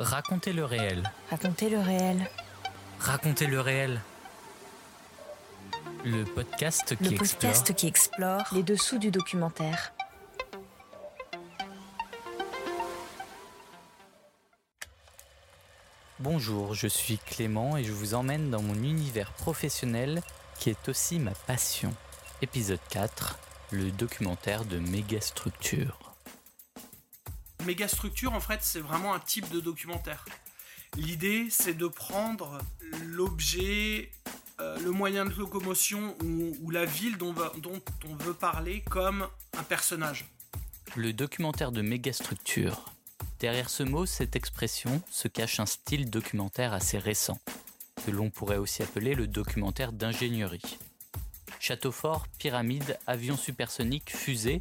Racontez le réel. Racontez le réel. Racontez le réel. Le podcast qui Le explore podcast qui explore les dessous du documentaire. Bonjour, je suis Clément et je vous emmène dans mon univers professionnel qui est aussi ma passion. Épisode 4, le documentaire de mégastructure. Mégastructure, en fait, c'est vraiment un type de documentaire. L'idée, c'est de prendre l'objet, euh, le moyen de locomotion ou, la ville dont, dont on veut parler comme un personnage. Le documentaire de mégastructure. Derrière ce mot, cette expression, se cache un style documentaire assez récent, que l'on pourrait aussi appeler le documentaire d'ingénierie. Château fort, pyramide, avion supersonique, fusée,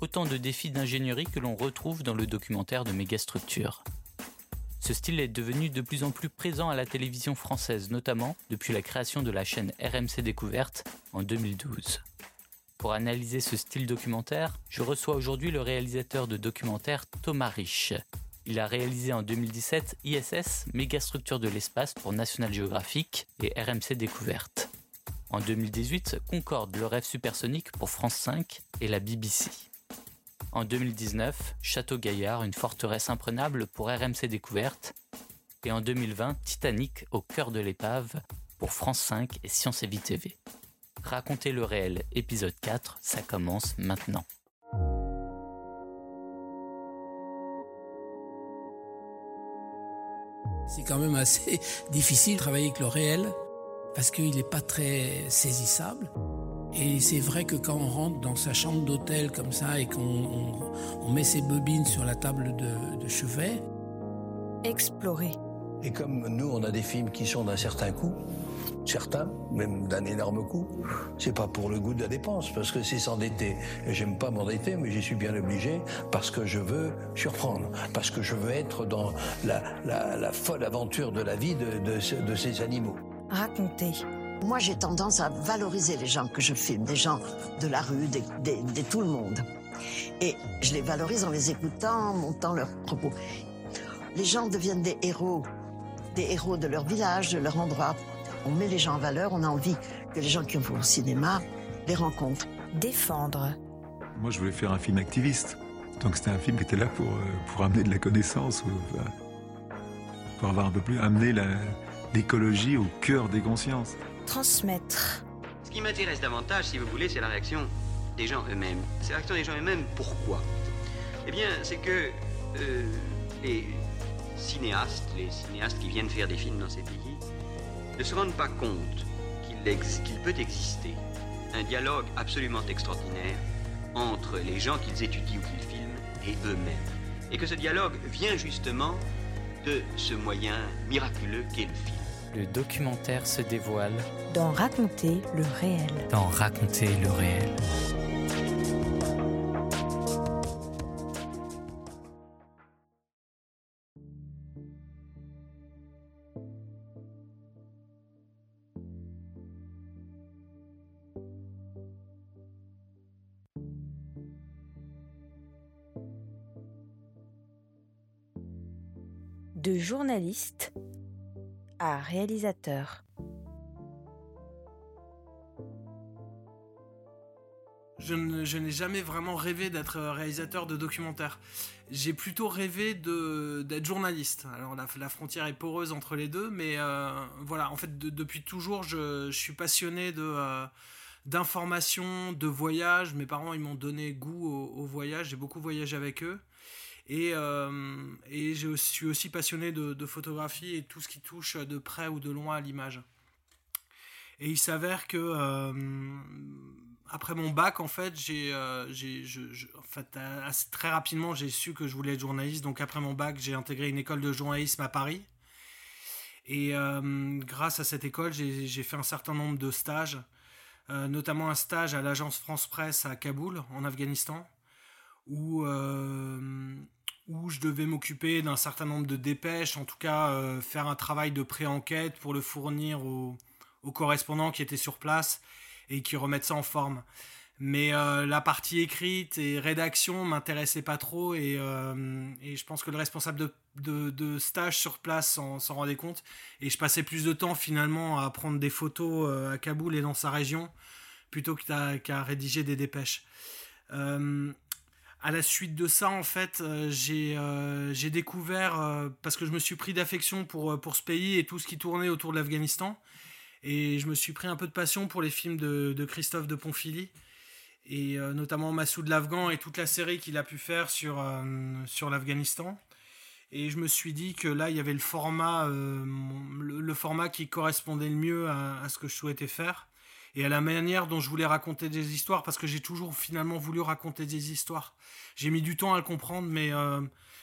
autant de défis d'ingénierie que l'on retrouve dans le documentaire de mégastructure. Ce style est devenu de plus en plus présent à la télévision française, notamment depuis la création de la chaîne RMC Découverte en 2012. Pour analyser ce style documentaire, je reçois aujourd'hui le réalisateur de documentaire Thomas Rich. Il a réalisé en 2017 ISS, mégastructure de l'espace pour National Geographic et RMC Découverte. En 2018, Concorde, le rêve supersonique pour France 5 et la BBC. En 2019, Château Gaillard, une forteresse imprenable pour RMC Découverte. Et en 2020, Titanic au cœur de l'épave pour France 5 et Science et Vie TV. Racontez le réel, épisode 4, ça commence maintenant. C'est quand même assez difficile de travailler avec le réel parce qu'il n'est pas très saisissable. Et c'est vrai que quand on rentre dans sa chambre d'hôtel comme ça et qu'on on- on met ses bobines sur la table de, de chevet, Explorer. Et comme nous, on a des films qui sont d'un certain coût, certains, même d'un énorme coût, c'est pas pour le goût de la dépense, parce que c'est s'endetter. Et j'aime pas m'endetter, mais j'y suis bien obligé, parce que je veux surprendre, parce que je veux être dans la, la- la folle aventure de la vie de, de ces animaux. Raconter. Moi, j'ai tendance à valoriser les gens que je filme, des gens de la rue, des, des- des tout le monde. Et je les valorise en les écoutant, en montant leurs propos. Les gens deviennent des héros, des héros de leur village, de leur endroit. On met les gens en valeur, on a envie que les gens qui vont au cinéma les rencontrent. Défendre. Moi, je voulais faire un film activiste. Donc, c'était un film qui était là pour, euh, pour amener de la connaissance, enfin, pour avoir un peu plus, amener l'écologie au cœur des consciences. Transmettre. Ce qui m'intéresse davantage, si vous voulez, c'est la réaction des gens eux-mêmes. C'est la réaction des gens eux-mêmes. Pourquoi? Eh bien, c'est que euh, les cinéastes, les cinéastes qui viennent faire des films dans ces pays, ne se rendent pas compte qu'il peut exister un dialogue absolument extraordinaire entre les gens qu'ils étudient ou qu'ils filment et eux-mêmes. Et que ce dialogue vient justement de ce moyen miraculeux qu'est le film. Le documentaire se dévoile Dans raconter le réel. dans Raconter le réel. De journaliste à réalisateur. Je n'ai jamais vraiment rêvé d'être réalisateur de documentaire. J'ai plutôt rêvé d'être journaliste. Alors la, frontière est poreuse entre les deux, mais euh, voilà, en fait, de- depuis toujours, je, suis passionné de euh, d'information, de voyage. Mes parents, ils m'ont donné goût au voyage. J'ai beaucoup voyagé avec eux. Et, euh, et je suis aussi passionné de, photographie et tout ce qui touche de près ou de loin à l'image. Et il s'avère que euh, après mon bac, en fait, j'ai, euh, j'ai, en fait, assez- très rapidement, j'ai su que je voulais être journaliste. Donc après mon bac, j'ai intégré une école de journalisme à Paris. Et grâce à cette école, j'ai, j'ai fait un certain nombre de stages, notamment un stage à l'agence France Presse à Kaboul, en Afghanistan, où où je devais m'occuper d'un certain nombre de dépêches, en tout cas euh, faire un travail de pré-enquête pour le fournir aux, aux correspondants qui étaient sur place et qui remettent ça en forme. Mais euh, la partie écrite et rédaction m'intéressait pas trop et, euh, et je pense que le responsable de, stage sur place s'en rendait compte. Et je passais plus de temps finalement à prendre des photos à Kaboul et dans sa région plutôt qu'à rédiger des dépêches. Euh, à la suite de ça, en fait, euh, j'ai découvert, parce que je me suis pris d'affection pour, pour ce pays et tout ce qui tournait autour de l'Afghanistan, et je me suis pris un peu de passion pour les films de, Christophe de Ponfilly et euh, notamment Massoud l'Afghan et toute la série qu'il a pu faire sur, euh, sur l'Afghanistan. Et je me suis dit que là, il y avait le format, euh, le, format qui correspondait le mieux à, ce que je souhaitais faire et à la manière dont je voulais raconter des histoires, parce que j'ai toujours finalement voulu raconter des histoires. J'ai mis du temps à le comprendre, mais,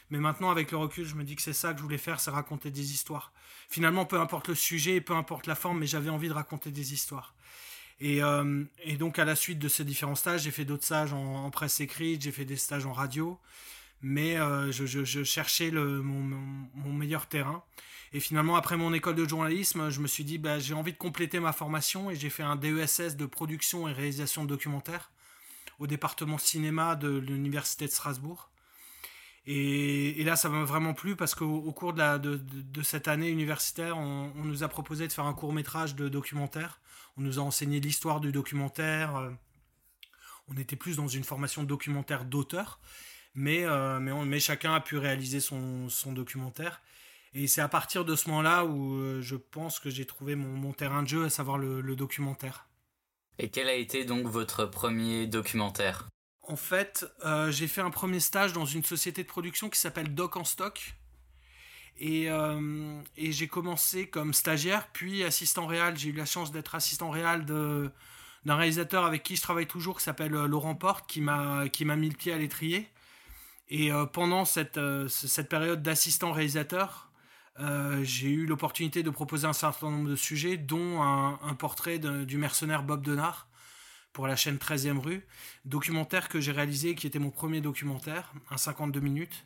mais maintenant, avec le recul, je me dis que c'est ça que je voulais faire, c'est raconter des histoires. Finalement, peu importe le sujet, peu importe la forme, mais j'avais envie de raconter des histoires. Euh, et, donc, à la suite de ces différents stages, j'ai fait d'autres stages en, presse écrite, j'ai fait des stages en radio, mais euh, je, cherchais mon, meilleur terrain. Et finalement, après mon école de journalisme, je me suis dit, bah, j'ai envie de compléter ma formation et j'ai fait un DESS de production et réalisation de documentaires au département cinéma de l'Université de Strasbourg. Et, là, ça m'a vraiment plu parce qu'au cours de, de, cette année universitaire, on, on, nous a proposé de faire un court métrage de documentaire on nous a enseigné l'histoire du documentaire. Euh, on était plus dans une formation documentaire d'auteur, mais, euh, mais, chacun a pu réaliser son, documentaire. Et c'est à partir de ce moment-là où euh, je pense que j'ai trouvé mon, terrain de jeu, à savoir le, documentaire. Et quel a été donc votre premier documentaire? En fait, j'ai fait un premier stage dans une société de production qui s'appelle Doc en Stock, euh, et, j'ai commencé comme stagiaire, puis assistant réal. J'ai eu la chance d'être assistant réal d'un réalisateur avec qui je travaille toujours, qui s'appelle euh, Laurent Porte, qui m'a mis le pied à l'étrier. Et euh, pendant cette, cette période d'assistant réalisateur, j'ai eu l'opportunité de proposer un certain nombre de sujets, dont un, portrait du mercenaire Bob Denard pour la chaîne 13e rue, documentaire que j'ai réalisé, qui était mon premier documentaire, un 52 minutes,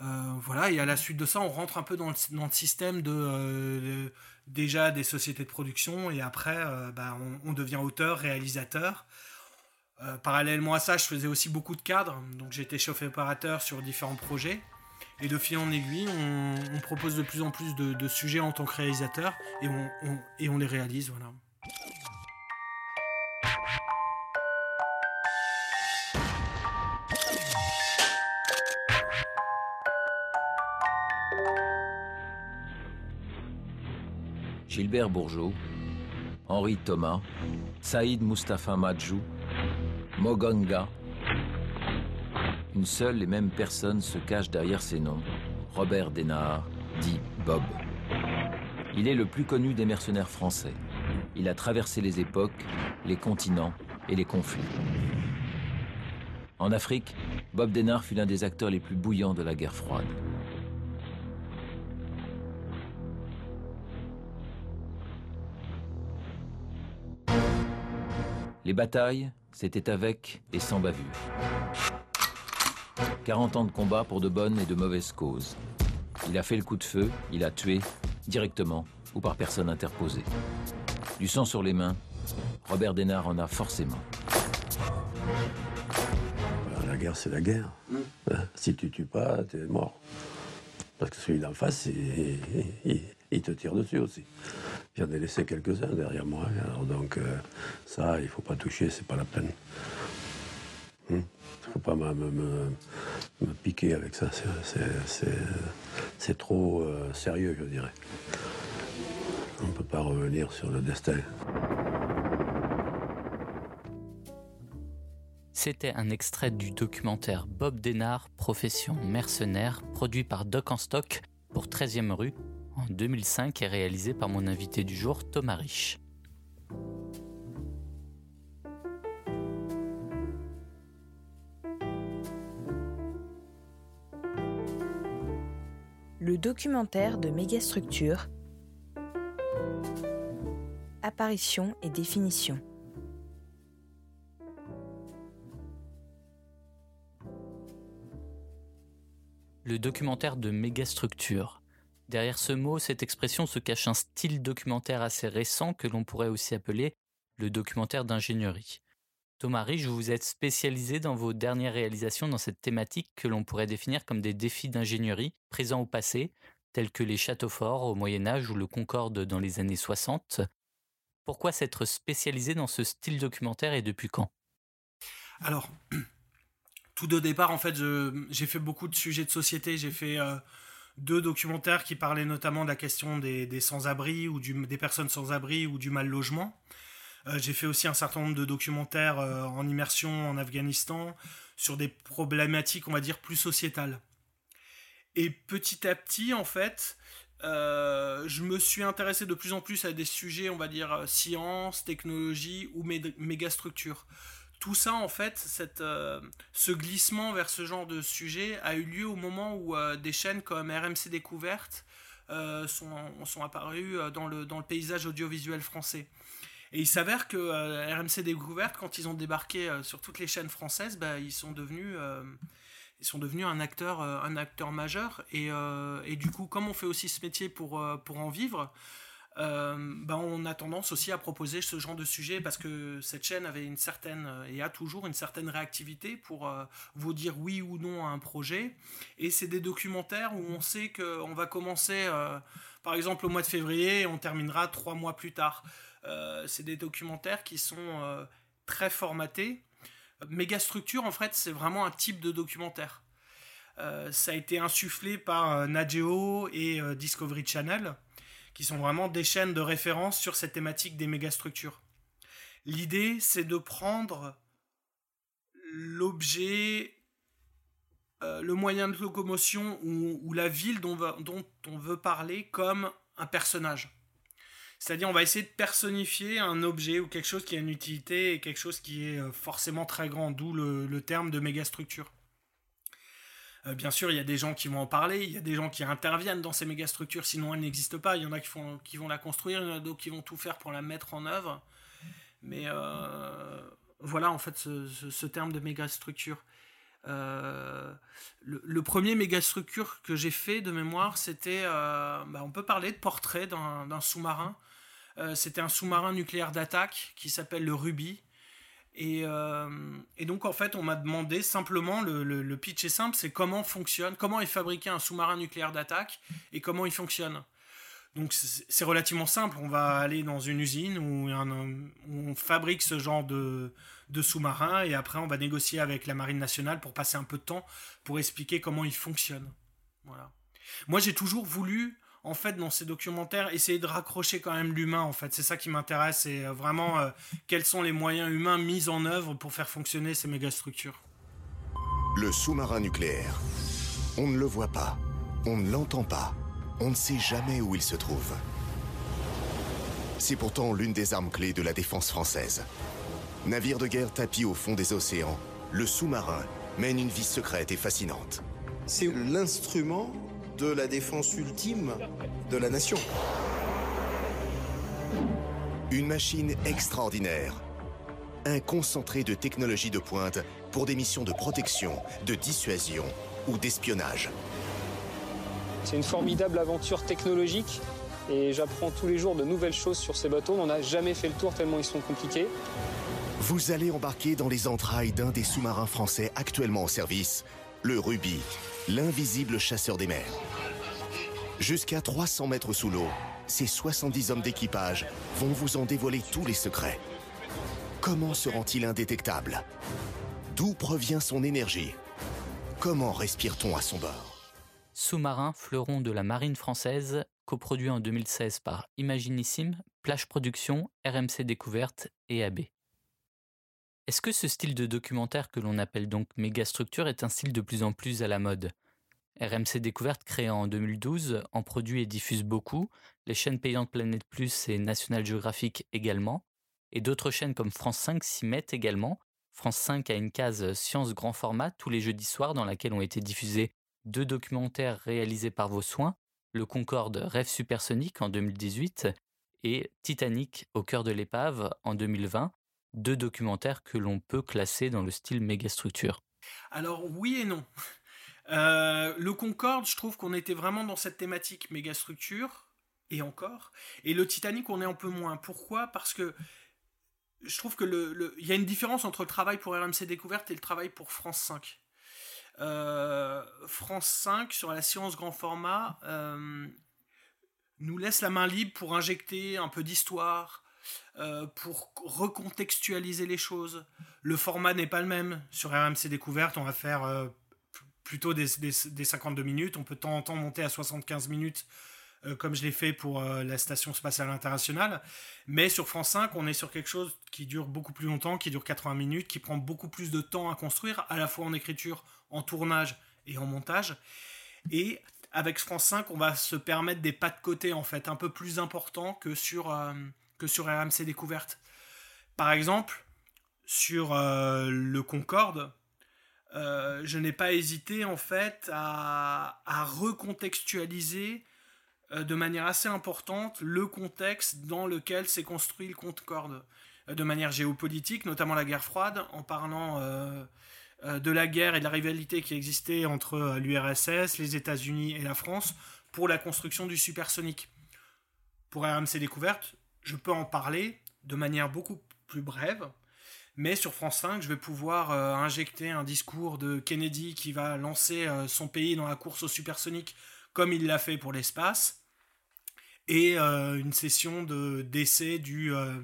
euh, voilà, et à la suite de ça, on rentre un peu dans le, système euh, de, déjà des sociétés de production, et après, euh, bah, on, devient auteur, réalisateur. Parallèlement à ça, je faisais aussi beaucoup de cadres, donc j'étais chef opérateur sur différents projets. Et de fil en aiguille, on, propose de plus en plus de, sujets en tant que réalisateur, et on, les réalise, voilà. Gilbert Bourgeot, Henri Thomas, Saïd Mustafa Madjou, Mogonga. Une seule et même personne se cache derrière ces noms. Robert Denard, dit Bob. Il est le plus connu des mercenaires français. Il a traversé les époques, les continents et les conflits. En Afrique, Bob Denard fut l'un des acteurs les plus bouillants de la guerre froide. Les batailles, c'était avec et sans bavure. 40 ans de combat pour de bonnes et de mauvaises causes. Il a fait le coup de feu, il a tué, directement ou par personne interposée. Du sang sur les mains, Robert Denard en a forcément. La guerre, c'est la guerre. Mm. Hein, si tu tues pas, tu es mort. Parce que celui d'en face, il, te tire dessus aussi. J'en ai laissé quelques-uns derrière moi. Alors donc, euh, ça, il faut pas toucher, c'est pas la peine. Il hmm? ne faut pas me, piquer avec ça. C'est trop euh, sérieux, je dirais. On ne peut pas revenir sur le destin. C'était un extrait du documentaire Bob Denard, Profession mercenaire, produit par Doc en Stock pour 13e rue en 2005 et réalisé par mon invité du jour, Thomas Rich. Le documentaire de mégastructure. Apparition et définition. le documentaire de mégastructure. Derrière ce mot, cette expression se cache un style documentaire assez récent que l'on pourrait aussi appeler le documentaire d'ingénierie. Thomas Rich, vous êtes spécialisé dans vos dernières réalisations dans cette thématique que l'on pourrait définir comme des défis d'ingénierie présents au passé, tels que les châteaux forts au Moyen Âge ou le Concorde dans les années 60. Pourquoi s'être spécialisé dans ce style documentaire et depuis quand? Alors, tout de départ, en fait, j'ai fait beaucoup de sujets de société. J'ai fait euh, deux documentaires qui parlaient notamment de la question des, sans-abri ou des personnes sans-abri ou du mal logement. Euh, j'ai fait aussi un certain nombre de documentaires euh, en immersion en Afghanistan sur des problématiques, on va dire, plus sociétales. Et petit à petit, en fait, euh, je me suis intéressé de plus en plus à des sujets, on va dire, science, technologie ou mégastructure. Tout ça, en fait, cette, ce glissement vers ce genre de sujet a eu lieu au moment où des chaînes comme RMC Découverte sont, sont apparues dans le, dans le paysage audiovisuel français. Et il s'avère que euh, RMC Découverte, quand ils ont débarqué euh, sur toutes les chaînes françaises, bah, ils sont devenus euh, ils sont devenus un acteur, un acteur majeur. Et, et, du coup, comme on fait aussi ce métier pour, pour en vivre, bah, on a tendance aussi à proposer ce genre de sujet parce que cette chaîne avait une certaine, et a toujours une certaine réactivité pour vous dire oui ou non à un projet. Et c'est des documentaires où on sait qu'on va commencer, par exemple, au mois de février et on terminera trois mois plus tard. Euh, c'est des documentaires qui sont euh, très formatés. Mégastructure, en fait, c'est vraiment un type de documentaire. Euh, ça a été insufflé par Nageo et Discovery Channel, qui sont vraiment des chaînes de référence sur cette thématique des mégastructures. L'idée, c'est de prendre l'objet, le moyen de locomotion ou, la ville dont, on veut parler comme un personnage. C'est-à-dire, on va essayer de personnifier un objet ou quelque chose qui a une utilité et quelque chose qui est euh, forcément très grand, d'où le, terme de mégastructure. Euh, bien sûr, il y a des gens qui vont en parler, il y a des gens qui interviennent dans ces mégastructures, sinon elles n'existent pas. Il y en a qui, vont la construire, il y en a d'autres qui vont tout faire pour la mettre en œuvre. Mais euh, voilà, en fait, ce, terme de mégastructure. le, le, premier mégastructure que j'ai fait de mémoire, c'était, bah, on peut parler de portrait d'un sous-marin euh, c'était un sous-marin nucléaire d'attaque qui s'appelle le Ruby. Euh, et, donc en fait, on m'a demandé simplement, le, pitch est simple, c'est comment fonctionne, comment est fabriqué un sous-marin nucléaire d'attaque et comment il fonctionne. Donc c'est relativement simple, on va aller dans une usine où, on fabrique ce genre de, de sous-marin et après on va négocier avec la Marine nationale pour passer un peu de temps pour expliquer comment il fonctionne. Voilà. Moi j'ai toujours voulu en fait, dans ces documentaires, essayer de raccrocher quand même l'humain, en fait. C'est ça qui m'intéresse, et euh, vraiment euh, quels sont les moyens humains mis en œuvre pour faire fonctionner ces mégastructures. Le sous-marin nucléaire. On ne le voit pas, on ne l'entend pas, on ne sait jamais où il se trouve. C'est pourtant l'une des armes clés de la défense française. Navire de guerre tapis au fond des océans, le sous-marin mène une vie secrète et fascinante. C'est l'instrument de la défense ultime de la nation. Une machine extraordinaire. Un concentré de technologie de pointe pour des missions de protection, de dissuasion ou d'espionnage. C'est une formidable aventure technologique et j'apprends tous les jours de nouvelles choses sur ces bateaux. On n'a jamais fait le tour tellement ils sont compliqués. Vous allez embarquer dans les entrailles d'un des sous-marins français actuellement en service, le Ruby, l'invisible chasseur des mers. Jusqu'à 300 mètres sous l'eau, ces 70 hommes d'équipage vont vous en dévoiler tous les secrets. Comment se rend-il indétectable D'où provient son énergie? Comment respire-t-on à son bord? Sous-marin, fleuron de la marine française, coproduit en 2016 par Imaginissime, Plage Production, RMC Découverte et AB. Est-ce que ce style de documentaire que l'on appelle donc mégastructure est un style de plus en plus à la mode? RMC Découverte, créé en 2012, en produit et diffuse beaucoup, les chaînes payantes Planète Plus et National Geographic également, et d'autres chaînes comme France 5 s'y mettent également. France 5 a une case Science grand format tous les jeudis soirs dans laquelle ont été diffusés deux documentaires réalisés par vos soins, Le Concorde Rêve supersonique en 2018 et Titanic au cœur de l'épave en 2020, deux documentaires que l'on peut classer dans le style mégastructure Alors oui et non. Euh, le Concorde, je trouve qu'on était vraiment dans cette thématique mégastructure, et encore. Et le Titanic, on est un peu moins. Pourquoi? Parce que je trouve que y a une différence entre le travail pour RMC Découverte et le travail pour France 5. Euh, France 5 sur la science grand format euh, nous laisse la main libre pour injecter un peu d'histoire, euh, pour recontextualiser les choses. Le format n'est pas le même. Sur RMC Découverte, on va faire plutôt des, des, des, 52 minutes. On peut de temps en temps monter à 75 minutes euh, comme je l'ai fait pour euh, la Station spatiale internationale. Mais sur France 5, on est sur quelque chose qui dure beaucoup plus longtemps, qui dure 80 minutes, qui prend beaucoup plus de temps à construire, à la fois en écriture, en tournage et en montage. Et avec France 5, on va se permettre des pas de côté, en fait, un peu plus importants que sur, euh, que sur RMC Découverte. Par exemple, sur le Concorde, je n'ai pas hésité, en fait, à, recontextualiser euh, de manière assez importante le contexte dans lequel s'est construit le Concorde, euh, de manière géopolitique, notamment la guerre froide, en parlant euh, de la guerre et de la rivalité qui existait entre l'URSS, les États-Unis et la France pour la construction du supersonique. Pour RMC Découverte, je peux en parler de manière beaucoup plus brève, mais sur France 5, je vais pouvoir injecter un discours de Kennedy qui va lancer son pays dans la course au supersonique comme il l'a fait pour l'espace, et euh, une session de d'essai du, euh,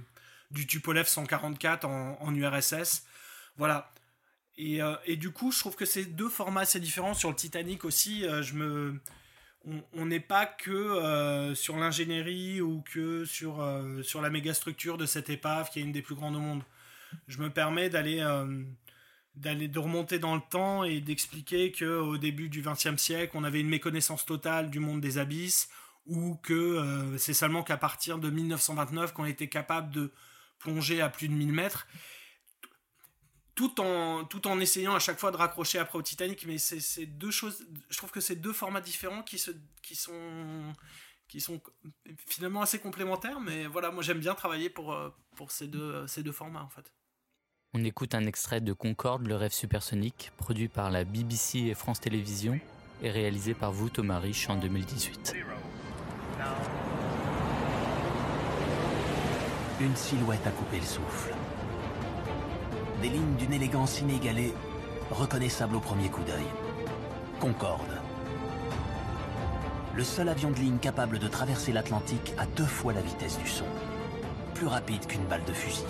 Tupolev 144 en, en URSS. Voilà. Et, euh, du coup, je trouve que ces deux formats assez différents. Sur le Titanic aussi, je me, on n'est pas que sur l'ingénierie ou que sur, sur la mégastructure de cette épave qui est une des plus grandes au monde. Je me permets d'aller d'aller de remonter dans le temps et d'expliquer que au début du XXe siècle, on avait une méconnaissance totale du monde des abysses, ou que euh, c'est seulement qu'à partir de 1929 qu'on était capable de plonger à plus de 1000 mètres, tout en, tout en essayant à chaque fois de raccrocher après au Titanic. Mais c'est deux choses, je trouve que c'est deux formats différents qui, se, qui, sont, qui sont finalement assez complémentaires, mais voilà, moi j'aime bien travailler pour, euh, pour ces, deux, ces deux formats en fait. On écoute un extrait de Concorde, le rêve supersonique, produit par la BBC et France Télévisions et réalisé par vous, Thomas Rich, en 2018. Une silhouette a coupé le souffle. Des lignes d'une élégance inégalée, reconnaissables au premier coup d'œil. Concorde. Le seul avion de ligne capable de traverser l'Atlantique à deux fois la vitesse du son. Plus rapide qu'une balle de fusil.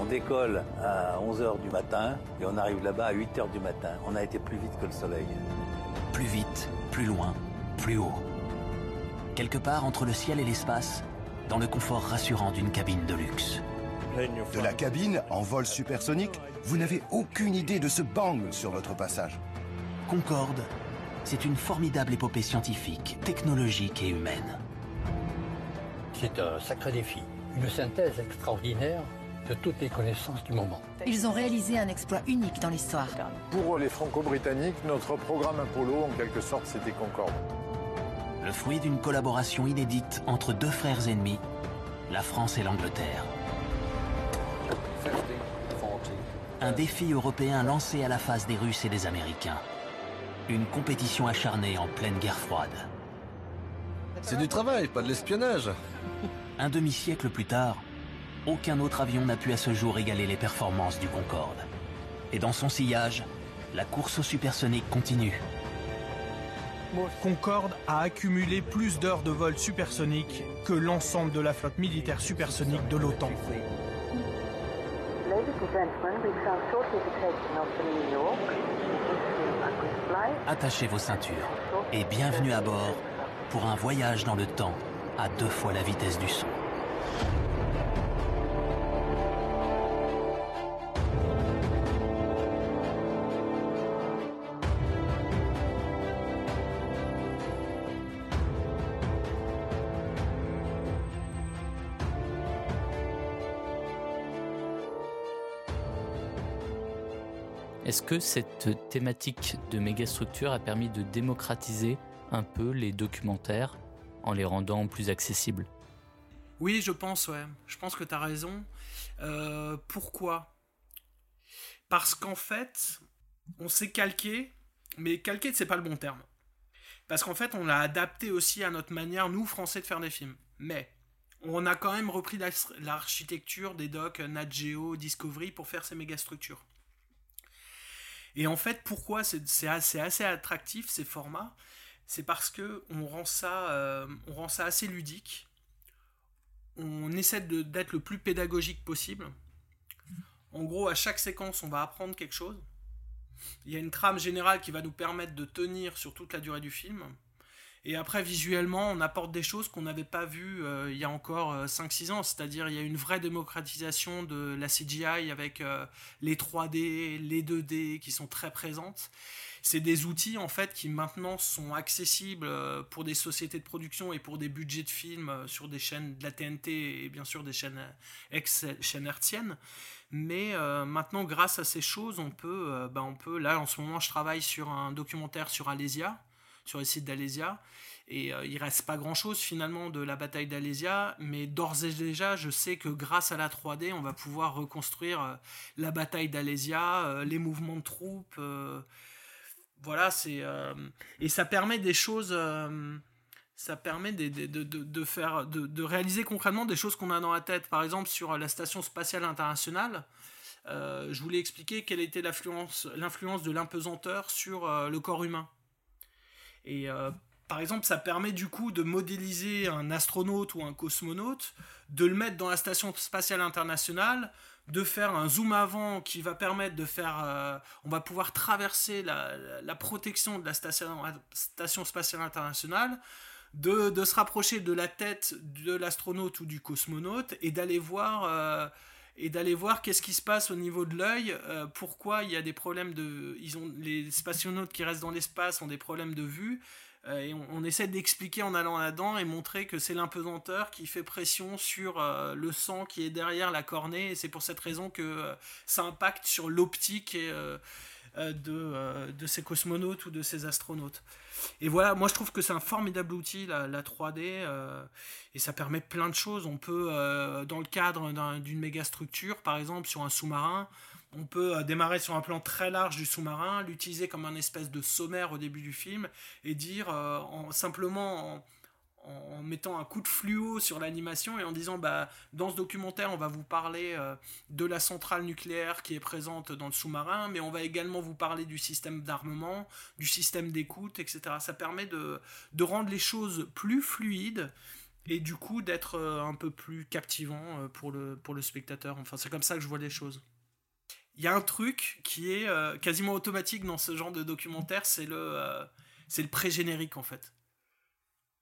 On décolle à 11h du matin et on arrive là-bas à 8h du matin. On a été plus vite que le soleil. Plus vite, plus loin, plus haut. Quelque part entre le ciel et l'espace, dans le confort rassurant d'une cabine de luxe. De la cabine, en vol supersonique, vous n'avez aucune idée de ce bang sur votre passage. Concorde, c'est une formidable épopée scientifique, technologique et humaine. C'est un sacré défi, une synthèse extraordinaire de toutes les connaissances du moment. Ils ont réalisé un exploit unique dans l'histoire. Pour les Franco-Britanniques, notre programme Apollo, en quelque sorte, c'était Concorde. Le fruit d'une collaboration inédite entre deux frères ennemis, la France et l'Angleterre. Un défi européen lancé à la face des Russes et des Américains. Une compétition acharnée en pleine guerre froide. C'est du travail, pas de l'espionnage. Un demi-siècle plus tard, aucun autre avion n'a pu à ce jour égaler les performances du Concorde. Et dans son sillage, la course au supersonique continue. Concorde a accumulé plus d'heures de vol supersonique que l'ensemble de la flotte militaire supersonique de l'OTAN. Attachez vos ceintures et bienvenue à bord pour un voyage dans le temps à deux fois la vitesse du son. Est-ce que cette thématique de mégastructure a permis de démocratiser un peu les documentaires en les rendant plus accessibles? Oui, je pense, ouais. Je pense que tu as raison. Euh, pourquoi? Parce qu'en fait, on s'est calqué, mais calqué, c'est pas le bon terme. Parce qu'en fait, on l'a adapté aussi à notre manière, nous, Français, de faire des films. Mais on a quand même repris l'architecture des docks Nat Geo, Discovery pour faire ces méga structures. Et en fait, pourquoi c'est assez, attractif ces formats? C'est parce que on rend ça, euh, rend ça assez ludique. On essaie d'être le plus pédagogique possible. En gros, à chaque séquence, on va apprendre quelque chose. Il y a une trame générale qui va nous permettre de tenir sur toute la durée du film. Et après, visuellement, on apporte des choses qu'on n'avait pas vues euh, il y a encore 5-6 euh, ans. C'est-à-dire, il y a une vraie démocratisation de la CGI avec euh, les 3D, les 2D qui sont très présentes. C'est des outils, en fait, qui maintenant sont accessibles pour des sociétés de production et pour des budgets de films sur des chaînes de la TNT et bien sûr des chaînes ex-chaînes hertziennes. Mais maintenant, grâce à ces choses, on peut, ben, on peut. Là, en ce moment, je travaille sur un documentaire sur Alésia sur le site d'Alésia. Et euh, il reste pas grand chose finalement de la bataille d'Alésia, mais d'ores et déjà, je sais que grâce à la 3D, on va pouvoir reconstruire euh, la bataille d'Alésia, euh, les mouvements de troupes. voilà, c'est. et ça permet des choses. ça permet de, de, de, faire, de, réaliser concrètement des choses qu'on a dans la tête. Par exemple, sur la station spatiale internationale, je voulais expliquer quelle était l'influence de l'impesanteur sur le corps humain. Et euh, par exemple, ça permet du coup de modéliser un astronaute ou un cosmonaute, de le mettre dans la station spatiale internationale, de faire un zoom avant qui va permettre de faire. Euh, on va pouvoir traverser la, protection de la station, spatiale internationale. De, de, se rapprocher de la tête de l'astronaute ou du cosmonaute et d'aller voir euh, et d'aller voir qu'est-ce qui se passe au niveau de l'œil, euh, pourquoi il y a des problèmes de... Ils ont, les spationautes qui restent dans l'espace ont des problèmes de vue, euh, et on, essaie d'expliquer en allant là-dedans et montrer que c'est l'impesanteur qui fait pression sur euh, le sang qui est derrière la cornée, et c'est pour cette raison que ça impacte sur l'optique de, de ces cosmonautes ou de ces astronautes. Et voilà, moi je trouve que c'est un formidable outil, la, 3D, euh, et ça permet plein de choses. On peut, euh, dans le cadre d'une méga structure, par exemple sur un sous-marin, on peut euh, démarrer sur un plan très large du sous-marin, l'utiliser comme un espèce de sommaire au début du film, et dire en, simplement en, mettant un coup de fluo sur l'animation et en disant bah dans ce documentaire on va vous parler euh, de la centrale nucléaire qui est présente dans le sous-marin mais on va également vous parler du système d'armement du système d'écoute etc ça permet de, de rendre les choses plus fluides et du coup d'être euh, un peu plus captivant euh, pour le, pour le spectateur. Enfin c'est comme ça que je vois les choses. Il y a un truc qui est quasiment automatique dans ce genre de documentaire c'est le c'est le pré-générique en fait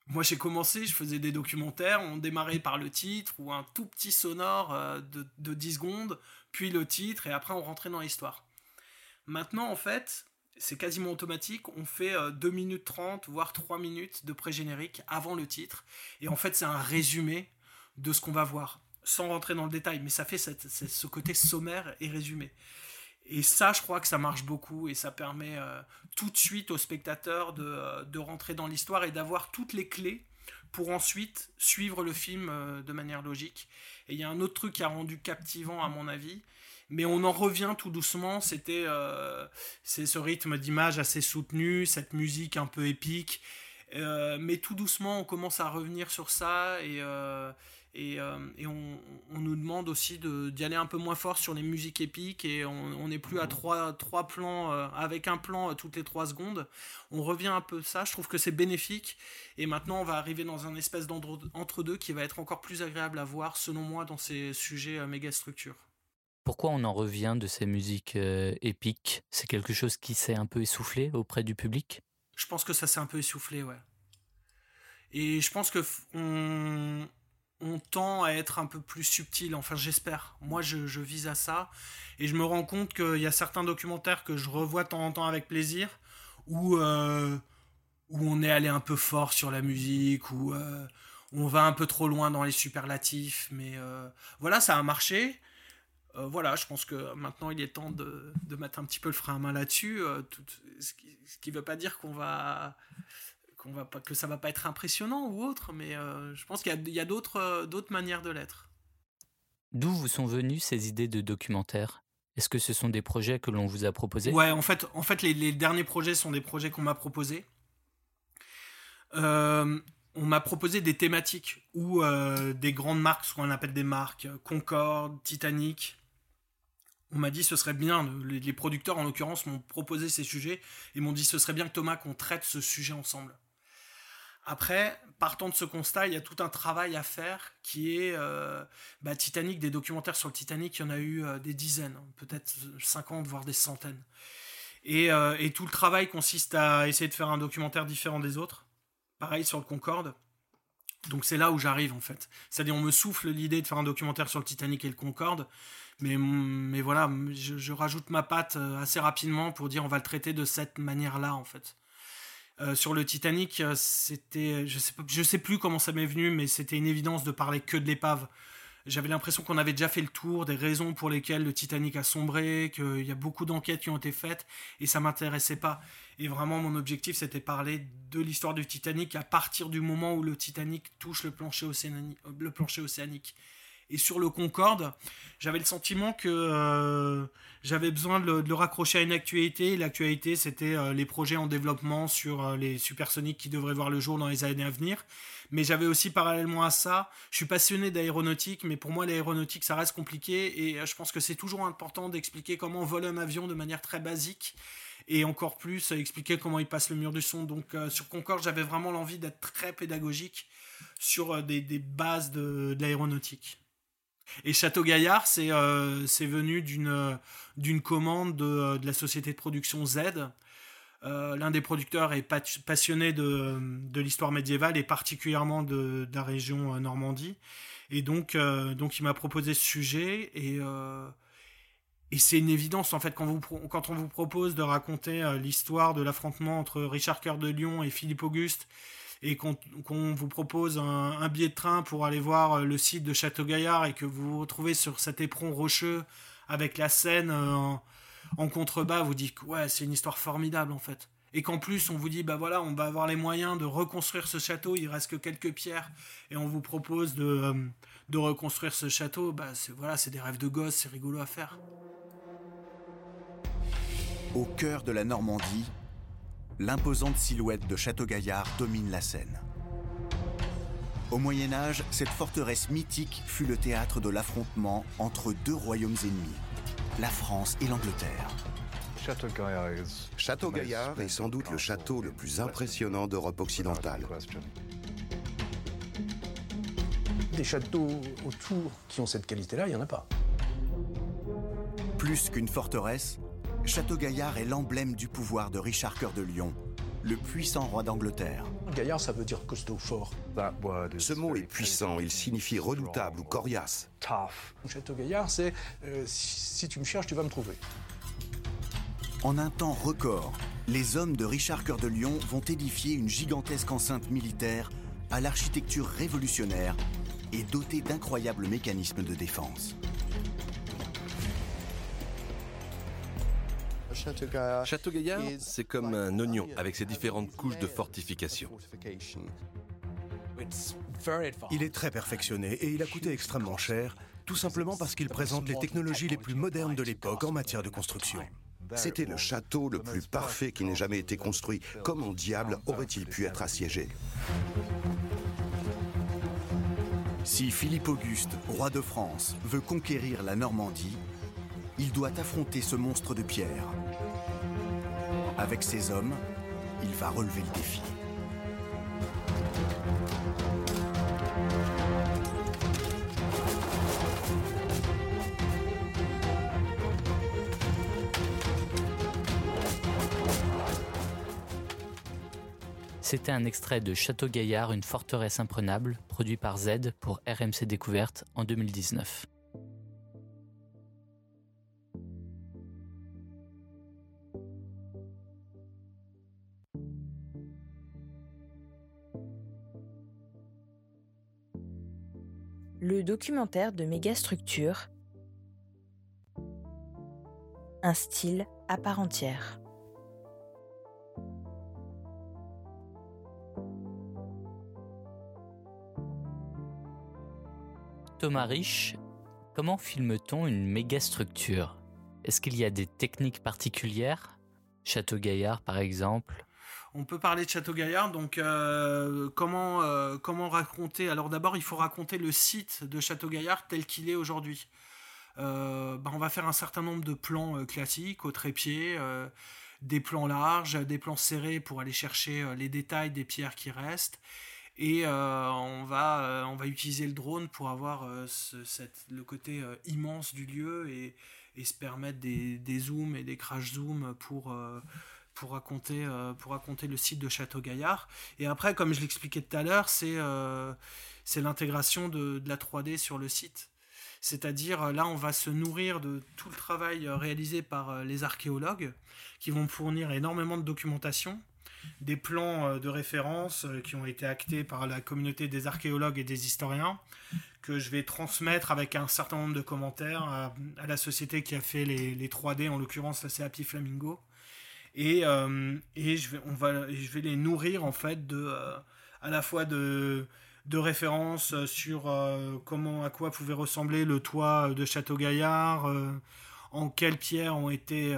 moi, j'ai commencé, je faisais des documentaires, on démarrait par le titre ou un tout petit sonore euh, de, de 10 secondes, puis le titre, et après on rentrait dans l'histoire. Maintenant, en fait, c'est quasiment automatique, on fait 2 euh, minutes 30, voire 3 minutes de pré-générique avant le titre, et en fait, c'est un résumé de ce qu'on va voir, sans rentrer dans le détail, mais ça fait ce côté sommaire et résumé. Et ça, je crois que ça marche beaucoup et ça permet euh, tout de suite au spectateur euh, de, rentrer dans l'histoire et d'avoir toutes les clés pour ensuite suivre le film euh, de manière logique. Et il y a un autre truc qui a rendu captivant à mon avis, mais on en revient tout doucement, c'était ce rythme d'image assez soutenu, cette musique un peu épique, mais tout doucement on commence à revenir sur ça et et, euh, on, nous demande aussi d'y aller un peu moins fort sur les musiques épiques et on n'est plus à trois, trois plans euh, avec un plan euh, toutes les trois secondes. On revient un peu ça, je trouve que c'est bénéfique et maintenant on va arriver dans un espèce d'entre-deux qui va être encore plus agréable à voir selon moi dans ces sujets méga structures. Pourquoi on en revient de ces musiques épiques? C'est quelque chose qui s'est un peu essoufflé auprès du public? Je pense que ça s'est un peu essoufflé, ouais. Et je pense que on, on tend à être un peu plus subtil. Enfin, j'espère. Moi, je, vise à ça. Et je me rends compte qu'il y a certains documentaires que je revois de temps en temps avec plaisir, où, euh, on est allé un peu fort sur la musique, où euh, on va un peu trop loin dans les superlatifs. Mais euh, voilà, ça a marché. voilà, je pense que maintenant il est temps de, mettre un petit peu le frein à main là-dessus. ce qui ne veut pas dire qu'on va va pas, que ça va pas être impressionnant ou autre, mais euh, je pense qu'il y a, d'autres, euh, d'autres manières de l'être. D'où vous sont venues ces idées de documentaire? Est-ce que ce sont des projets que l'on vous a proposés? Ouais, en fait, en fait les, derniers projets sont des projets qu'on m'a proposés. Euh, on m'a proposé des thématiques ou euh, des grandes marques, ce qu'on appelle des marques, Concorde, Titanic. On m'a dit ce serait bien, les, producteurs en l'occurrence m'ont proposé ces sujets et m'ont dit ce serait bien que Thomas qu'on traite ce sujet ensemble. Après, partant de ce constat, il y a tout un travail à faire qui est euh, bah, Titanic, des documentaires sur le Titanic, il y en a eu euh, des dizaines, peut-être 50, voire des centaines. Et, et, tout le travail consiste à essayer de faire un documentaire différent des autres, Pareil sur le Concorde. Donc c'est là où j'arrive en fait. C'est-à-dire on me souffle l'idée de faire un documentaire sur le Titanic et le Concorde, mais, mais voilà, je, rajoute ma patte euh, assez rapidement pour dire on va le traiter de cette manière-là en fait. Euh, sur le Titanic, euh, c'était, je sais, sais plus comment ça m'est venu, mais c'était une évidence de parler que de l'épave. J'avais l'impression qu'on avait déjà fait le tour des raisons pour lesquelles le Titanic a sombré, qu'il y a beaucoup d'enquêtes qui ont été faites, et ça m'intéressait pas. Et vraiment, mon objectif, c'était parler de l'histoire du Titanic à partir du moment où le Titanic touche le plancher. Le plancher océanique. Et sur le Concorde, j'avais le sentiment que euh, j'avais besoin de le, raccrocher à une actualité. L'actualité, c'était euh, les projets en développement sur euh, les supersoniques qui devraient voir le jour dans les années à venir. Mais j'avais aussi parallèlement à ça, je suis passionné d'aéronautique, mais pour moi l'aéronautique ça reste compliqué et je pense que c'est toujours important d'expliquer comment vole un avion de manière très basique et encore plus expliquer comment il passe le mur du son. Donc sur Concorde, j'avais vraiment l'envie d'être très pédagogique sur des, bases de l'aéronautique. Et Château Gaillard, c'est euh, venu d'une d'une commande de, de, la société de production Z. Euh, l'un des producteurs est passionné de, de l'histoire médiévale et particulièrement de, la région euh, Normandie. Et donc, euh, donc il m'a proposé ce sujet et, euh, et c'est une évidence en fait quand, vous, quand on vous propose de raconter l'histoire de l'affrontement entre Richard Coeur de Lyon et Philippe Auguste et qu'on vous propose un, billet de train pour aller voir euh, le site de Château-Gaillard et que vous vous retrouvez sur cet éperon rocheux avec la Seine euh, en, contrebas, vous dites que ouais, c'est une histoire formidable en fait. Et qu'en plus, on vous dit, bah voilà, on va avoir les moyens de reconstruire ce château, il reste que quelques pierres, et on vous propose de, euh, de reconstruire ce château, bah c'est des rêves de gosse, c'est rigolo à faire. Au cœur de la Normandie, l'imposante silhouette de Château-Gaillard domine la scène. Au Moyen Âge, cette forteresse mythique fut le théâtre de l'affrontement entre deux royaumes ennemis, la France et l'Angleterre. Château-Gaillard est sans doute le château le plus impressionnant d'Europe occidentale. Des châteaux autour qui ont cette qualité-là, il n'y en a pas. Plus qu'une forteresse, Château-Gaillard est l'emblème du pouvoir de Richard Cœur de Lion, le puissant roi d'Angleterre. Gaillard, ça veut dire costaud fort. Ce mot est puissant, il signifie redoutable ou coriace. Château-Gaillard, c'est euh, si tu me cherches, tu vas me trouver. En un temps record, les hommes de Richard Cœur de Lion vont édifier une gigantesque enceinte militaire à l'architecture révolutionnaire et dotée d'incroyables mécanismes de défense. Château Gaillard, c'est comme un oignon avec ses différentes couches de fortification. Il est très perfectionné et il a coûté extrêmement cher, tout simplement parce qu'il présente les technologies les plus modernes de l'époque en matière de construction. C'était le château le plus parfait qui n'ait jamais été construit. Comment diable aurait-il pu être assiégé? Si Philippe Auguste, roi de France, veut conquérir la Normandie, il doit affronter ce monstre de pierre. Avec ses hommes, il va relever le défi. C'était un extrait de Château Gaillard, une forteresse imprenable, produit par Z pour RMC Découverte en 2019. Le documentaire de mégastructure, un style à part entière. Thomas Rich, comment filme-t-on une mégastructure? Est-ce qu'il y a des techniques particulières? Château Gaillard par exemple? On peut parler de Château Gaillard. Donc, comment, comment raconter? Alors, d'abord, il faut raconter le site de Château Gaillard tel qu'il est aujourd'hui. Bah, on va faire un certain nombre de plans classiques au trépied, des plans larges, des plans serrés pour aller chercher les détails des pierres qui restent. Et on, va, on utiliser le drone pour avoir le côté immense du lieu et, se permettre des, des, zooms et des crash zooms pour, euh, pour, raconter, euh, pour raconter le site de Château Gaillard. Et après, comme je l'expliquais tout à l'heure, c'est euh, l'intégration de, de, la 3D sur le site. C'est-à-dire, là, on va se nourrir de tout le travail réalisé par les archéologues qui vont fournir énormément de documentation des plans de référence qui ont été actés par la communauté des archéologues et des historiens, que je vais transmettre avec un certain nombre de commentaires à, la société qui a fait les, 3D, en l'occurrence c'est Happy Flamingo. Et, euh, et, je, vais, les nourrir en fait de, euh, à la fois de, références sur euh, comment, à quoi pouvait ressembler le toit de Château Gaillard, en quelles pierres ont été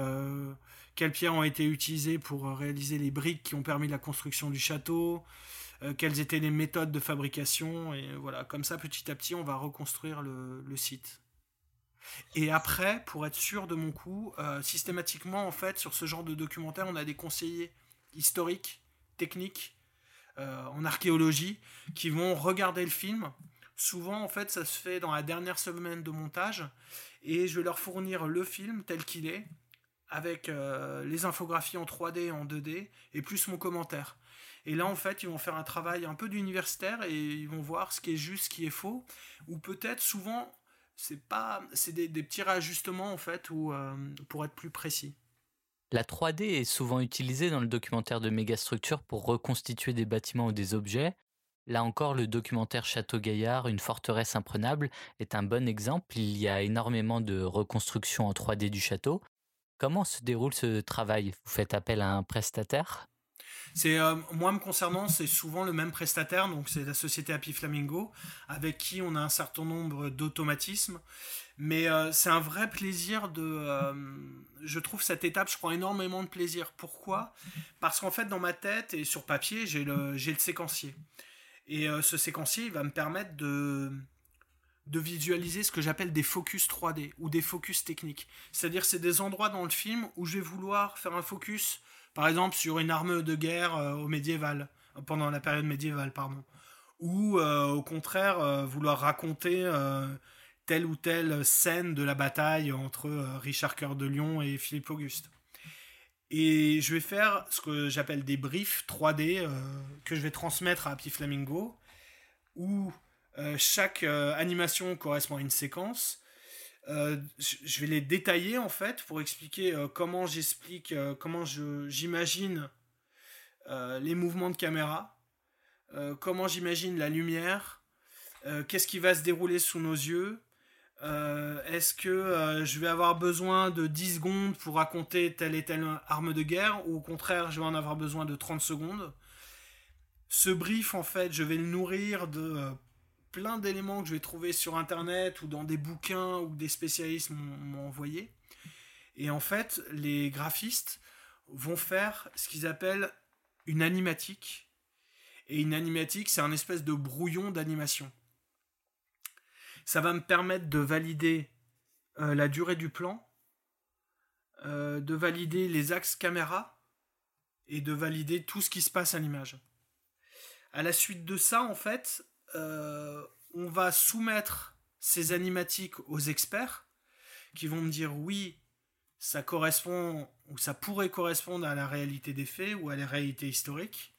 quelles pierres ont été utilisées pour réaliser les briques qui ont permis la construction du château, quelles étaient les méthodes de fabrication, et voilà, comme ça, petit à petit, on va reconstruire le, site. Et après, pour être sûr de mon coup, euh, systématiquement, en fait, sur ce genre de documentaire, on a des conseillers historiques, techniques, euh, en archéologie, qui vont regarder le film. Souvent, en fait, ça se fait dans la dernière semaine de montage, et je vais leur fournir le film tel qu'il est, avec les infographies en 3D et en 2D, et plus mon commentaire. Et là, en fait, ils vont faire un travail un peu d'universitaire et ils vont voir ce qui est juste, ce qui est faux, ou peut-être souvent, c'est pas, c'est des, petits réajustements en fait, ou euh, pour être plus précis. La 3D est souvent utilisée dans le documentaire de mégastructure pour reconstituer des bâtiments ou des objets. Là encore, le documentaire Château Gaillard, une forteresse imprenable, est un bon exemple. Il y a énormément de reconstruction en 3D du château. Comment se déroule ce travail? Vous faites appel à un prestataire? C'est euh, moi me concernant, c'est souvent le même prestataire, donc c'est la société Happy Flamingo, avec qui on a un certain nombre d'automatismes. Mais euh, c'est un vrai plaisir de. Euh, je trouve cette étape, je prends énormément de plaisir. Pourquoi? Parce qu'en fait, dans ma tête et sur papier, j'ai le, j'ai séquencier. Et ce séquencier, il va me permettre de, de visualiser ce que j'appelle des focus 3D ou des focus techniques. C'est-à-dire, c'est des endroits dans le film où je vais vouloir faire un focus par exemple, sur une arme de guerre euh, au médiéval, pendant la période médiévale, pardon. Ou euh, au contraire, euh, vouloir raconter telle ou telle scène de la bataille entre Richard Cœur de Lion et Philippe Auguste. Et je vais faire ce que j'appelle des briefs 3D que je vais transmettre à Happy Flamingo, où chaque animation correspond à une séquence euh, je vais les détailler en fait pour expliquer euh, comment j'explique, euh, comment j'imagine les mouvements de caméra, comment j'imagine la lumière, qu'est-ce qui va se dérouler sous nos yeux, est-ce que je vais avoir besoin de 10 secondes pour raconter telle et telle arme de guerre ou au contraire je vais en avoir besoin de 30 secondes? Ce brief en fait je vais le nourrir de plein d'éléments que je vais trouver sur internet ou dans des bouquins ou des spécialistes m'ont envoyé. Et en fait, les graphistes vont faire ce qu'ils appellent une animatique. Et une animatique, c'est un espèce de brouillon d'animation. Ça va me permettre de valider euh, la durée du plan, euh, de valider les axes caméra et de valider tout ce qui se passe à l'image. À la suite de ça, en fait, on va soumettre ces animatiques aux experts qui vont me dire oui, ça correspond ou ça pourrait correspondre à la réalité des faits ou à la réalité historique.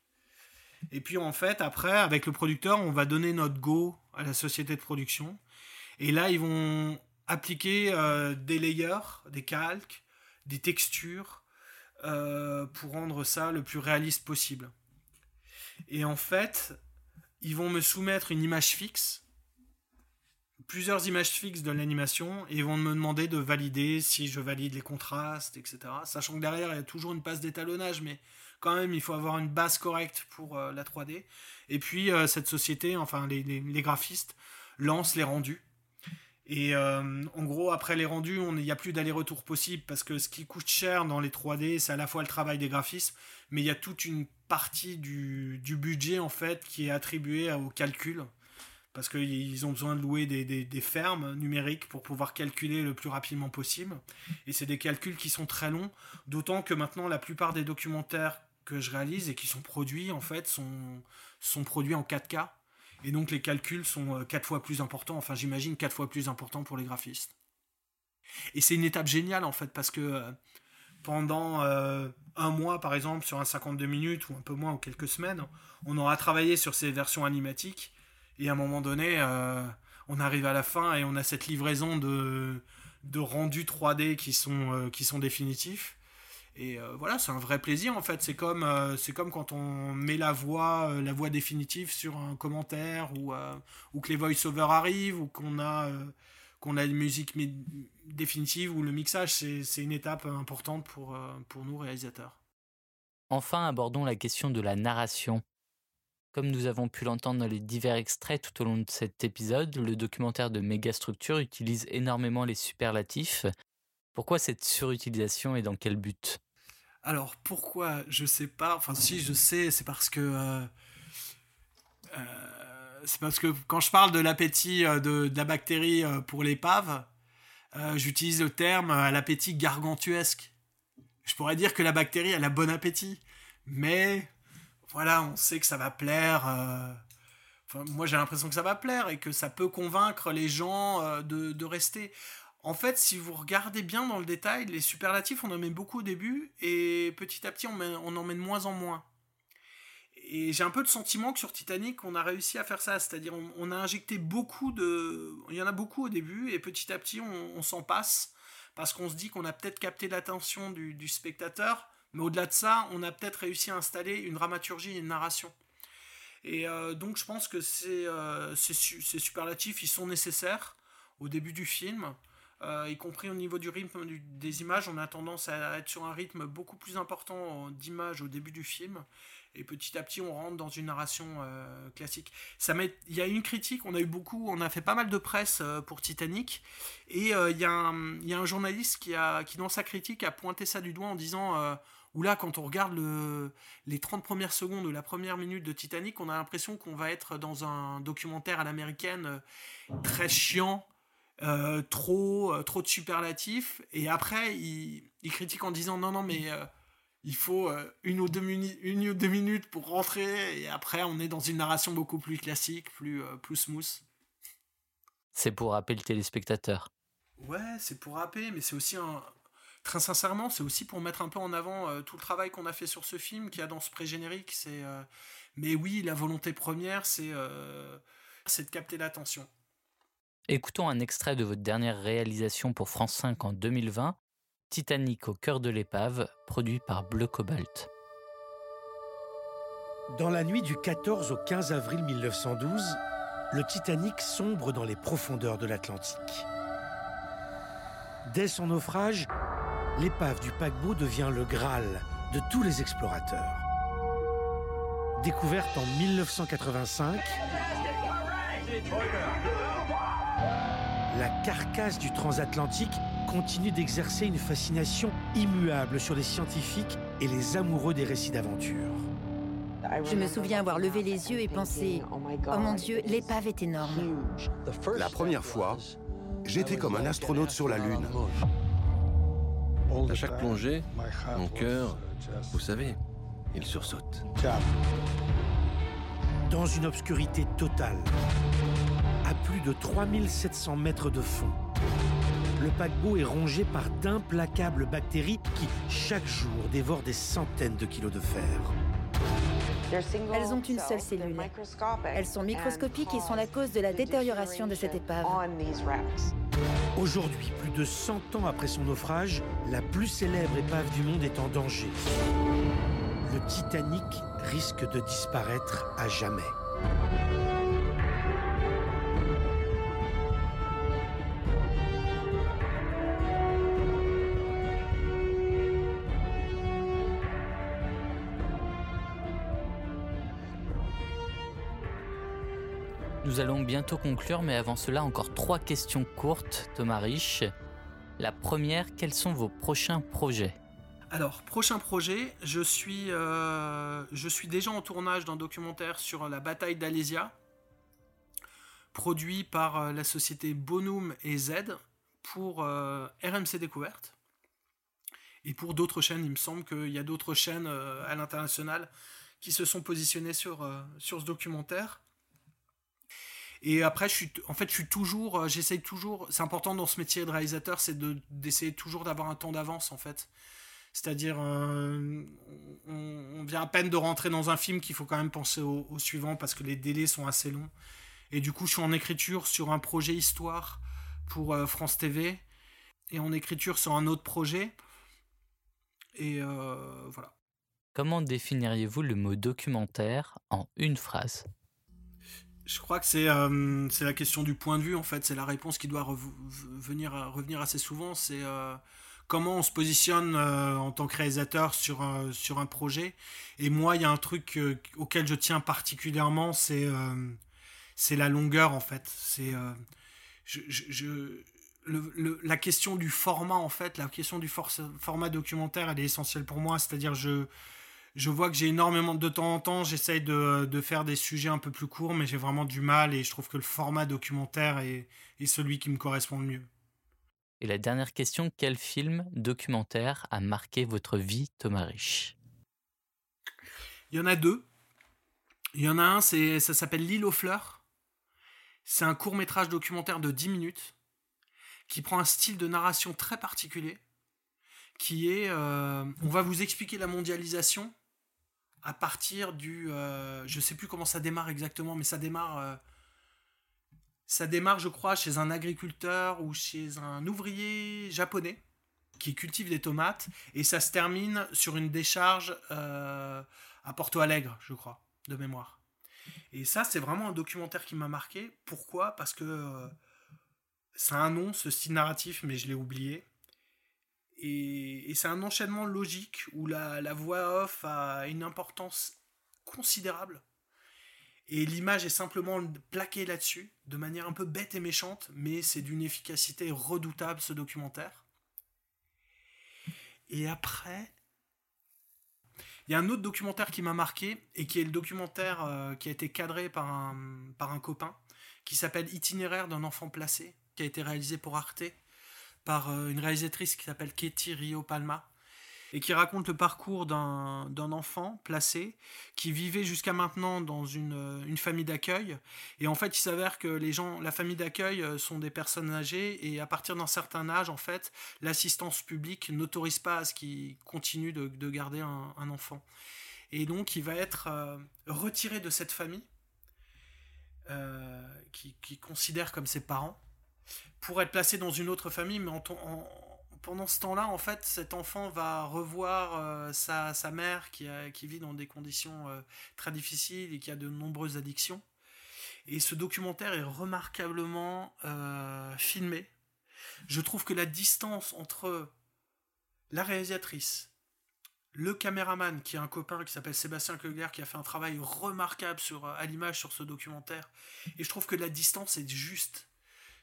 Et puis en fait, après, avec le producteur, on va donner notre go à la société de production. Et là, ils vont appliquer euh, des layers, des calques, des textures euh, pour rendre ça le plus réaliste possible. Et en fait, ils vont me soumettre une image fixe, plusieurs images fixes de l'animation, et ils vont me demander de valider si je valide les contrastes, etc. Sachant que derrière, il y a toujours une passe d'étalonnage, mais quand même, il faut avoir une base correcte pour euh, la 3D. Et puis, euh, cette société, enfin, les, graphistes lancent les rendus. Et en gros, après les rendus, il n'y a plus d'aller-retour possible parce que ce qui coûte cher dans les 3D, c'est à la fois le travail des graphismes, mais il y a toute une partie du, du budget en fait qui est attribuée au calcul parce qu'ils ont besoin de louer des, des, fermes numériques pour pouvoir calculer le plus rapidement possible. Et c'est des calculs qui sont très longs, d'autant que maintenant la plupart des documentaires que je réalise et qui sont produits en fait sont, sont produits en 4K. Et donc les calculs sont 4 euh, fois plus importants, enfin j'imagine 4 fois plus importants pour les graphistes. Et c'est une étape géniale en fait parce que euh, pendant euh, un mois par exemple sur un 52 minutes ou un peu moins ou quelques semaines, on aura travaillé sur ces versions animatiques et à un moment donné, euh, on arrive à la fin et on a cette livraison de, de rendus 3D qui sont, euh, qui sont définitifs. Et voilà, c'est un vrai plaisir en fait. C'est comme, comme quand on met la voix, la voix définitive sur un commentaire ou, ou que les voice-over arrivent ou qu'on a, qu'on a une musique définitive ou le mixage. C'est une étape importante pour, pour nous réalisateurs. Enfin, abordons la question de la narration. Comme nous avons pu l'entendre dans les divers extraits tout au long de cet épisode, le documentaire de Mégastructure utilise énormément les superlatifs. Pourquoi cette surutilisation et dans quel but? Alors pourquoi? Je sais pas. Enfin si je sais, c'est parce que euh, euh, c'est parce que quand je parle de l'appétit euh, de, la bactérie pour l'épave, j'utilise le terme l'appétit gargantuesque. Je pourrais dire que la bactérie a la bon appétit, mais voilà, on sait que ça va plaire. Euh, moi, j'ai l'impression que ça va plaire et que ça peut convaincre les gens euh, de, rester. En fait, si vous regardez bien dans le détail, les superlatifs, on en met beaucoup au début et petit à petit, on, on en met de moins en moins. Et j'ai un peu de sentiment que sur Titanic, on a réussi à faire ça. C'est-à-dire, on, a injecté beaucoup de. Il y en a beaucoup au début et petit à petit, on, s'en passe parce qu'on se dit qu'on a peut-être capté l'attention du, du spectateur mais au-delà de ça, on a peut-être réussi à installer une dramaturgie et une narration. Et euh, donc je pense que ces, euh, superlatifs, ils sont nécessaires au début du film, euh, y compris au niveau du rythme des images. On a tendance à être sur un rythme beaucoup plus important d'images au début du film. Et petit à petit, on rentre dans une narration classique. Ça il y a une critique, on a eu beaucoup, on a fait pas mal de presse pour Titanic. Et il y, a un journaliste qui, a, qui, dans sa critique, a pointé ça du doigt en disant où là, quand on regarde le, les 30 premières secondes ou la première minute de Titanic, on a l'impression qu'on va être dans un documentaire à l'américaine euh, très chiant, euh, trop, euh, trop de superlatifs. Et après, il, critique en disant non, non, mais il faut une ou, deux une ou deux minutes pour rentrer. Et après, on est dans une narration beaucoup plus classique, plus, plus smooth. C'est pour rappeler le téléspectateur. Ouais, c'est pour rappeler, mais c'est aussi un, très sincèrement, c'est aussi pour mettre un peu en avant euh, tout le travail qu'on a fait sur ce film, qu'il y a dans ce pré-générique. C'est, euh, mais oui, la volonté première, c'est, euh, c'est de capter l'attention. Écoutons un extrait de votre dernière réalisation pour France 5 en 2020, Titanic au cœur de l'épave, produit par Bleu Cobalt. Dans la nuit du 14 au 15 avril 1912, le Titanic sombre dans les profondeurs de l'Atlantique. Dès son naufrage, l'épave du paquebot devient le Graal de tous les explorateurs. Découverte en 1985, la carcasse du transatlantique continue d'exercer une fascination immuable sur les scientifiques et les amoureux des récits d'aventure. Je me souviens avoir levé les yeux et pensé Oh mon Dieu, l'épave est énorme. La première fois, j'étais comme un astronaute sur la Lune. À chaque plongée, mon cœur, vous savez, il sursaute. Dans une obscurité totale, à plus de 3700 mètres de fond, le paquebot est rongé par d'implacables bactéries qui, chaque jour, dévorent des centaines de kilos de fer. Elles ont une seule cellule. Elles sont microscopiques et sont la cause de la détérioration de cette épave. Aujourd'hui, plus de 100 ans après son naufrage, la plus célèbre épave du monde est en danger. Le Titanic risque de disparaître à jamais. Nous allons bientôt conclure, mais avant cela, encore trois questions courtes, Thomas Rich. La première, quels sont vos prochains projets? Alors, prochain projet, je suis, euh, je suis déjà en tournage d'un documentaire sur la bataille d'Alésia, produit par euh, la société Bonum et Z pour euh, RMC Découverte. Et pour d'autres chaînes, il me semble qu'il y a d'autres chaînes à l'international qui se sont positionnées sur, sur ce documentaire. Et après, je suis, en fait, je suis toujours, j'essaye toujours, c'est important dans ce métier de réalisateur, c'est d'essayer toujours d'avoir un temps d'avance, en fait. C'est-à-dire, euh, on, vient à peine de rentrer dans un film qu'il faut quand même penser au, suivant parce que les délais sont assez longs. Et du coup, je suis en écriture sur un projet histoire pour euh, France TV et en écriture sur un autre projet. Et euh, voilà. Comment définiriez-vous le mot documentaire en une phrase? Je crois que c'est la question du point de vue en fait, c'est la réponse qui doit venir, revenir assez souvent. C'est comment on se positionne euh, en tant que réalisateur sur, sur un projet. Et moi, il y a un truc euh, auquel je tiens particulièrement, c'est euh, c'est la longueur en fait. C'est la question du format en fait, la question du format documentaire, elle est essentielle pour moi. C'est-à-dire je je vois que j'ai énormément de temps en temps, j'essaye de, de, faire des sujets un peu plus courts, mais j'ai vraiment du mal et je trouve que le format documentaire est, est celui qui me correspond le mieux. Et la dernière question, quel film documentaire a marqué votre vie, Thomas Rich? Il y en a deux. Il y en a un, c'est, ça s'appelle L'île aux fleurs. C'est un court métrage documentaire de 10 minutes qui prend un style de narration très particulier, qui est, euh, on va vous expliquer la mondialisation à partir du, euh, je sais plus comment ça démarre exactement, mais ça démarre euh, ça démarre, je crois, chez un agriculteur ou chez un ouvrier japonais qui cultive des tomates, et ça se termine sur une décharge euh, à Porto Alegre, je crois, de mémoire. Et ça, c'est vraiment un documentaire qui m'a marqué. Pourquoi? Parce que ça a un nom, ce style narratif, mais je l'ai oublié. Et, c'est un enchaînement logique où la, voix off a une importance considérable et l'image est simplement plaquée là-dessus, de manière un peu bête et méchante, mais c'est d'une efficacité redoutable ce documentaire. Et après, il y a un autre documentaire qui m'a marqué, et qui est le documentaire euh, qui a été cadré par un copain, qui s'appelle Itinéraire d'un enfant placé, qui a été réalisé pour Arte, par euh, une réalisatrice qui s'appelle Katie Rio Palma, et qui raconte le parcours d'un enfant placé qui vivait jusqu'à maintenant dans une, euh, une famille d'accueil. Et en fait, il s'avère que les gens, la famille d'accueil euh, sont des personnes âgées et à partir d'un certain âge, en fait, l'assistance publique n'autorise pas à ce qu'il continue de, de, garder un, enfant. Et donc, il va être euh, retiré de cette famille qui, qui, considère comme ses parents pour être placé dans une autre famille, mais en, en pendant ce temps-là, en fait, cet enfant va revoir euh, sa, sa, mère qui, qui, vit dans des conditions euh, très difficiles et qui a de nombreuses addictions. Et ce documentaire est remarquablement euh, filmé. Je trouve que la distance entre la réalisatrice, le caméraman, qui est un copain qui s'appelle Sébastien Klegler, qui a fait un travail remarquable sur, à l'image sur ce documentaire, et je trouve que la distance est juste.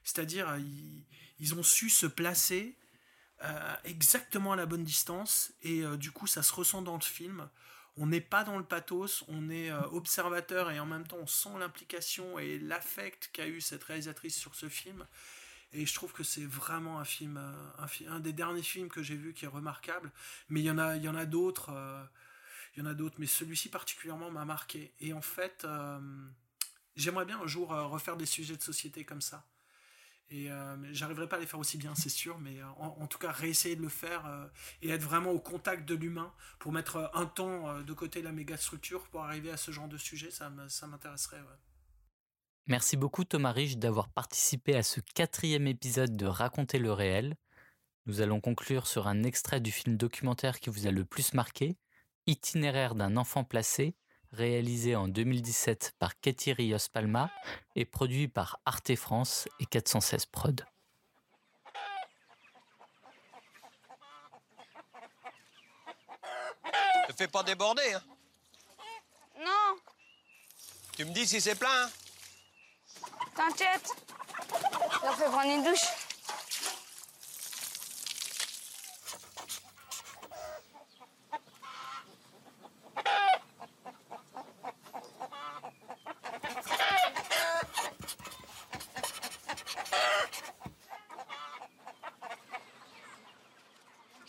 C'est-à-dire, ils, ils ont su se placer euh, exactement à la bonne distance et euh, du coup ça se ressent dans le film. On n'est pas dans le pathos, on est euh, observateur et en même temps on sent l'implication et l'affect qu'a eu cette réalisatrice sur ce film. Et je trouve que c'est vraiment un film, un, des derniers films que j'ai vu qui est remarquable. Mais il y en a d'autres, il y en a d'autres, mais celui-ci particulièrement m'a marqué. Et en fait, j'aimerais bien un jour refaire des sujets de société comme ça. Et euh, j'arriverai pas à les faire aussi bien, c'est sûr, mais euh, en, tout cas, réessayer de le faire euh, et être vraiment au contact de l'humain pour mettre un temps de côté la méga structure pour arriver à ce genre de sujet, ça, m'intéresserait. Merci beaucoup Thomas Rich d'avoir participé à ce quatrième épisode de Raconter le réel. Nous allons conclure sur un extrait du film documentaire qui vous a le plus marqué, Itinéraire d'un enfant placé, réalisé en 2017 par Katie Rios Palma et produit par Arte France et 416 Prod. Ne fais pas déborder, hein Non. Tu me dis si c'est plein hein T'inquiète. Je leur fais prendre une douche.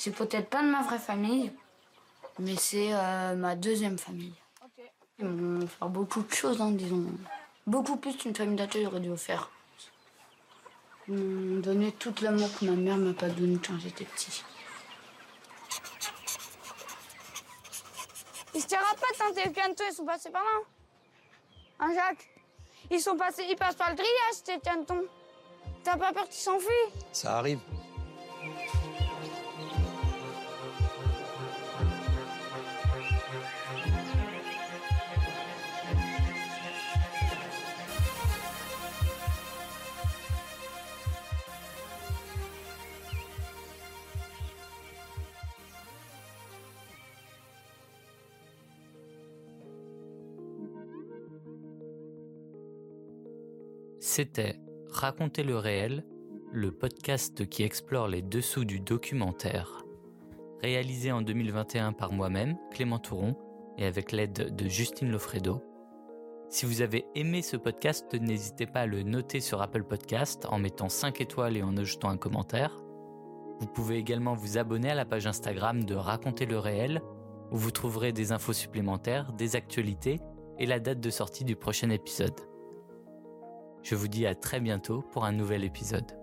C'est peut-être pas de ma vraie famille, mais c'est euh, ma deuxième famille. Ils m'ont fait beaucoup de choses, hein, disons. Beaucoup plus qu'une famille d'accueil aurait dû faire. Ils m'ont donné tout l'amour que ma mère m'a pas donné quand j'étais petit. Ils se tirent pas, tant et Canton, ils sont passés par là. Hein, Jacques? Ils sont passés, ils passent par le grillage, ces Canton. T'as pas peur qu'ils s'enfuient? Ça arrive. C'était Raconter le réel, le podcast qui explore les dessous du documentaire. Réalisé en 2021 par moi-même, Clément Touron, et avec l'aide de Justine Lofredo. Si vous avez aimé ce podcast, n'hésitez pas à le noter sur Apple Podcast en mettant 5 étoiles et en ajoutant un commentaire. Vous pouvez également vous abonner à la page Instagram de Raconter le réel, où vous trouverez des infos supplémentaires, des actualités et la date de sortie du prochain épisode. Je vous dis à très bientôt pour un nouvel épisode.